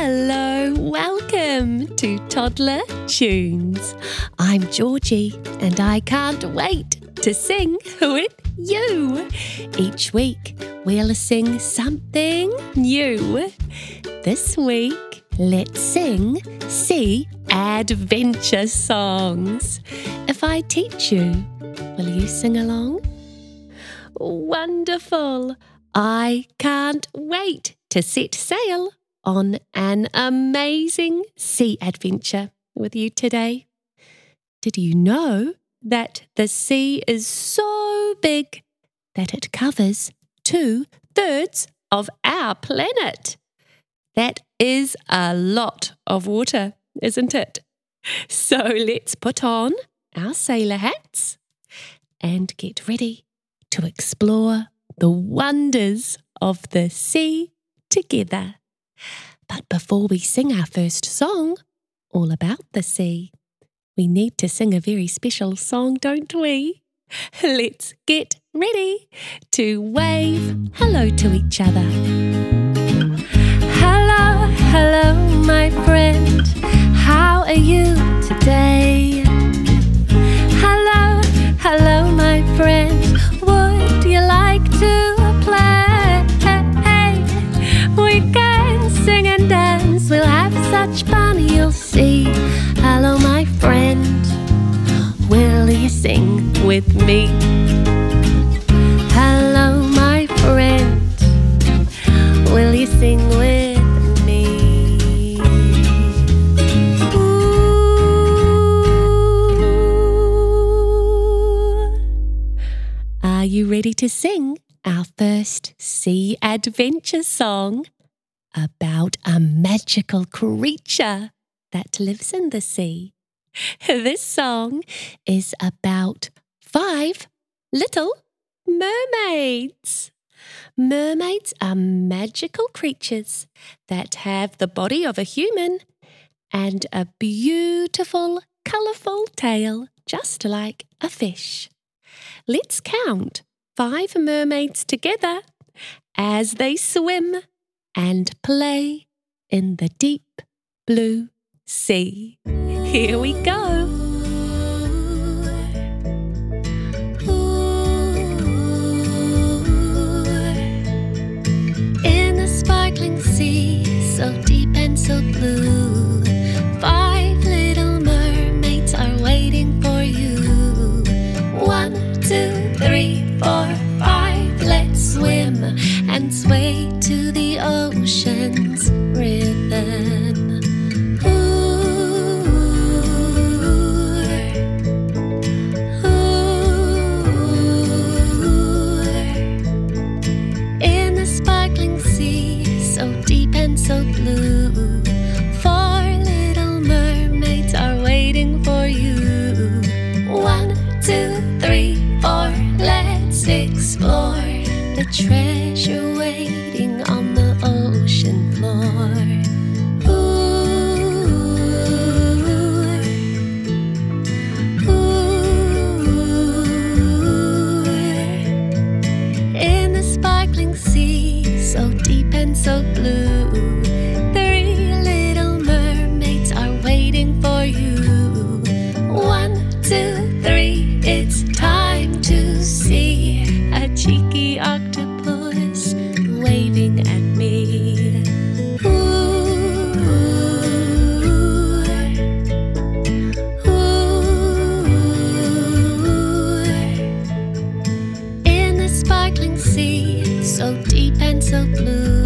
Hello, welcome to Toddler Tunes. I'm Georgie and I can't wait to sing with you. Each week we'll sing something new. This week, let's sing Sea Adventure songs. If I teach you, will you sing along? Wonderful! I can't wait to set sail on an amazing sea adventure with you today. Did you know that the sea is so big that it covers two thirds of our planet? That is a lot of water, isn't it? So let's put on our sailor hats and get ready to explore the wonders of the sea together. But before we sing our first song, all about the sea, we need to sing a very special song, don't we? Let's get ready to wave hello to each other. Hello, hello, my friend. How are you today? Hello, hello, my friend. Sing with me? Hello, my friend. Will you sing with me? Ooh. Are you ready to sing our first sea adventure song about a magical creature that lives in the sea? This song is about five little mermaids. Mermaids are magical creatures that have the body of a human and a beautiful, colourful tail, just like a fish. Let's count five mermaids together as they swim and play in the deep blue sea. Here we go. In the sparkling sea, so deep and so blue, so blue, three little mermaids are waiting for you. One, two, three, it's time to see a cheeky octopus waving at me. Ooh. In the sparkling sea, so deep and so blue,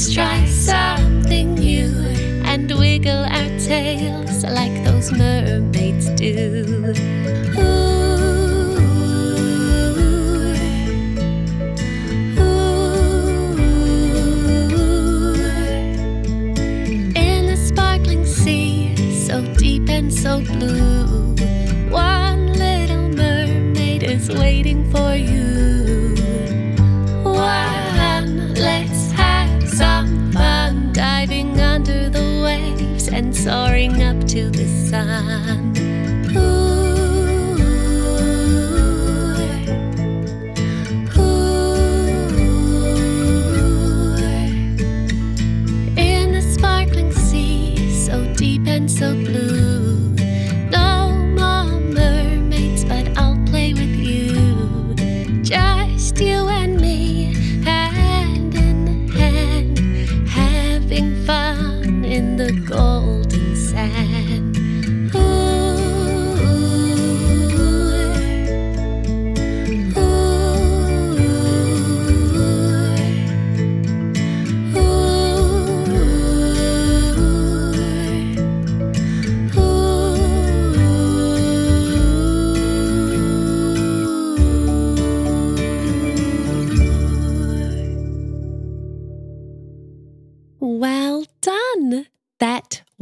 let's try something new and wiggle our tails like those mermaids do. Soaring up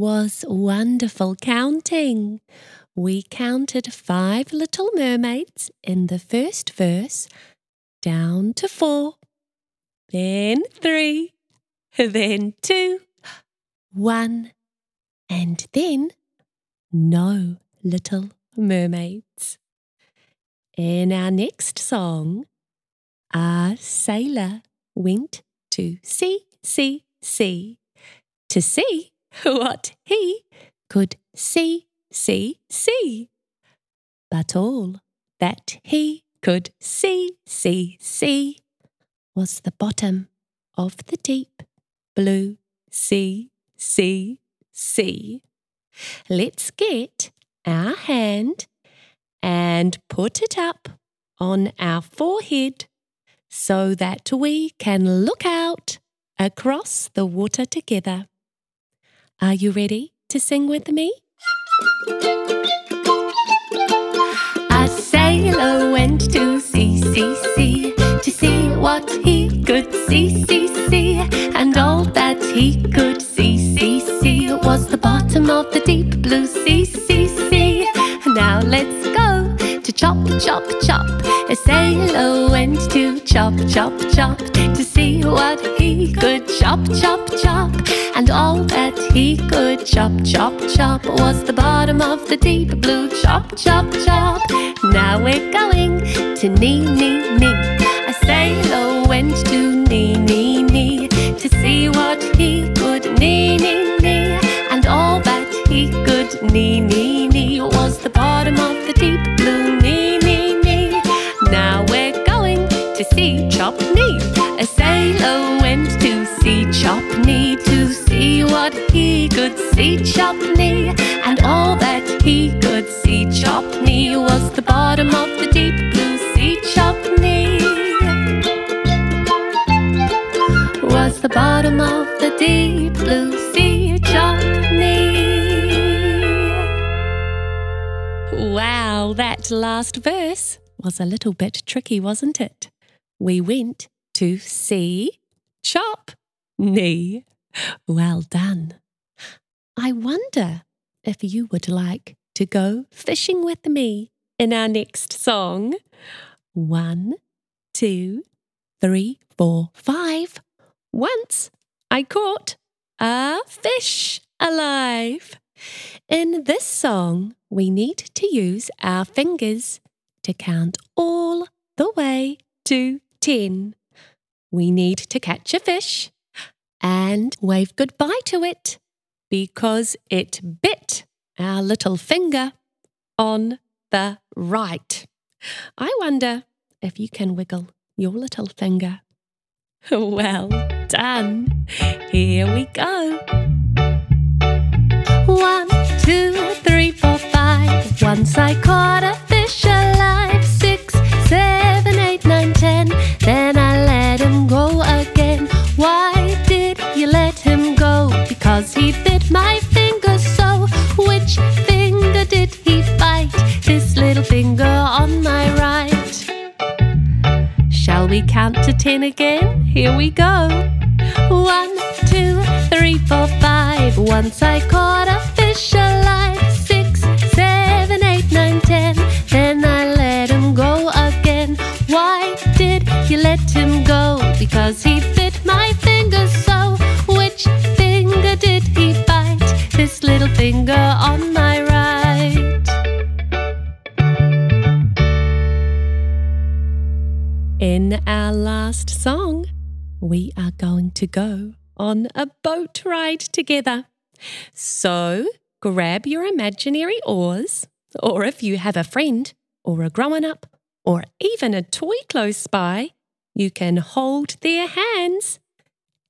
was wonderful counting. We counted five little mermaids in the first verse, down to four, then three, then two, one, and then no little mermaids. In our next song, a sailor went to sea, sea, sea to see what he could see, see, see. But all that he could see, see, see was the bottom of the deep blue sea, sea, sea. Let's get our hand and put it up on our forehead so that we can look out across the water together. Are you ready to sing with me? A sailor went to sea, sea, sea to see what he could see, see, see, and all that he could see, see, see was the bottom of the deep blue sea, sea, sea. Now let's go to chop, chop, chop. A sailor went to chop, chop, chop what he could chop, chop, chop. And all that he could chop, chop, chop was the bottom of the deep blue chop, chop, chop. Now we're going to knee, knee, knee. A sailor went to knee, knee, knee to see what he could knee, knee, knee. And all that he could knee, knee, To see what he could see Chop Knee. And all that he could see Chop Knee was the bottom of the deep blue sea Chop Knee. Was the bottom of the deep blue sea Chop Knee. Wow, that last verse was a little bit tricky, wasn't it? We went to see Chop Knee. Well done. I wonder if you would like to go fishing with me in our next song. One, two, three, four, five. Once I caught a fish alive. In this song, we need to use our fingers to count all the way to 10. We need to catch a fish and wave goodbye to it because it bit our little finger on the right. I wonder if you can wiggle your little finger. Well done. Here we go. One, two, three, four, five. Once I caught a fish alive. Here we go. One, two, three, four, five. Once I caught a fish alive. Six, seven, eight, nine, ten. Then I let him go again. Why did you let him go? Because he bit my finger so. Which finger did he bite? This little finger on my right. In our last song, we are going to go on a boat ride together. So grab your imaginary oars, or if you have a friend, or a grown up, or even a toy close by, you can hold their hands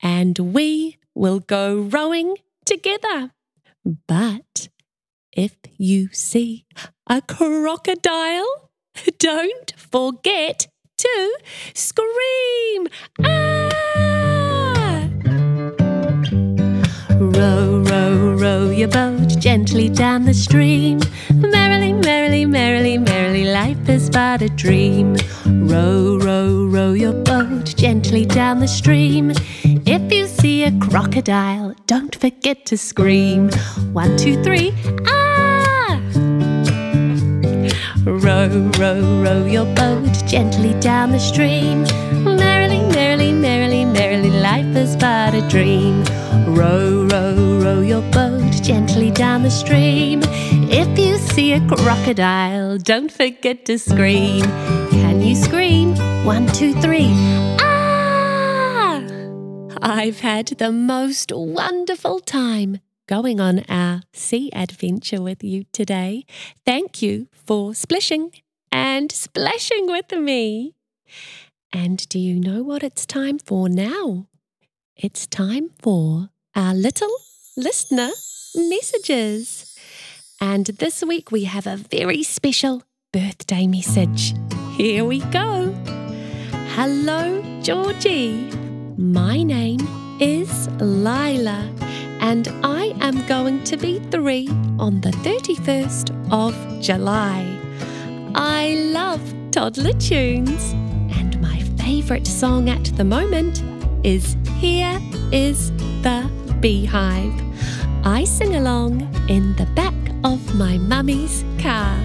and we will go rowing together. But if you see a crocodile, don't forget to scream. Ah! Row, row, row your boat gently down the stream. Merrily, merrily, merrily, merrily, life is but a dream. Row, row, row your boat gently down the stream. If you see a crocodile, don't forget to scream. One, two, three, ah! Row, row, row your boat gently down the stream. Merrily, merrily, merrily, merrily, life is but a dream. Row, row, row your boat gently down the stream. If you see a crocodile, don't forget to scream. Can you scream? One, two, three. Ah! I've had the most wonderful time going on our sea adventure with you today. Thank you for splishing and splashing with me. And do you know what it's time for now? It's time for our little listener messages. And this week we have a very special birthday message. Here we go. Hello, Georgie. My name is Lila, and I am going to be three on the 31st of July. I love toddler tunes, and my favourite song at the moment is Here is the Beehive. I sing along in the back of my mummy's car.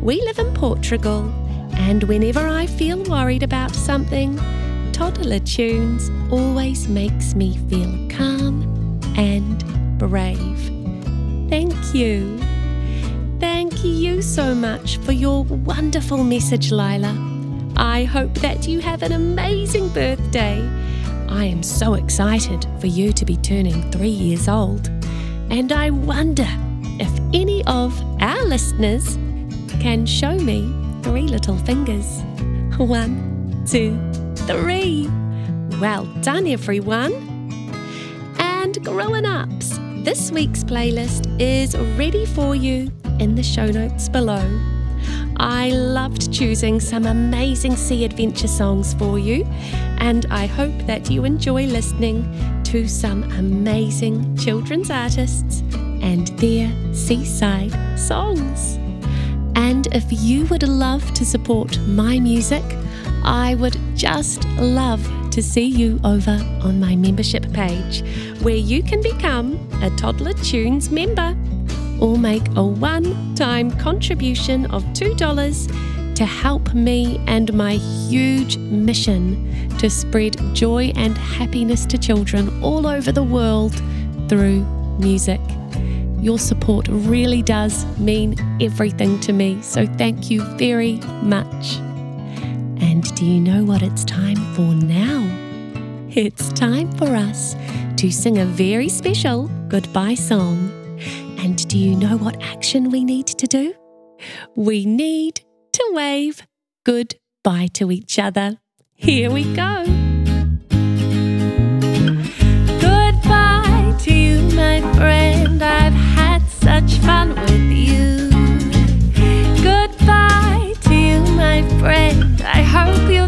We live in Portugal, and whenever I feel worried about something, toddler tunes always makes me feel calm and brave. Thank you. Thank you so much for your wonderful message, Lila. I hope that you have an amazing birthday. I am so excited for you to be turning three years old. And I wonder if any of our listeners can show me three little fingers. One, two, three. Well done, everyone. Grown ups, this week's playlist is ready for you in the show notes below. I loved choosing some amazing sea adventure songs for you, and I hope that you enjoy listening to some amazing children's artists and their seaside songs. And if you would love to support my music, I would just love to see you over on my membership page, where you can become a Toddler Tunes member or make a one time contribution of $2 to help me and my huge mission to spread joy and happiness to children all over the world through music. Your support really does mean everything to me, so thank you very much. And do you know what it's time for now? It's time for us to sing a very special goodbye song. And do you know what action we need to do? We need to wave goodbye to each other. Here we go. friend. I hope you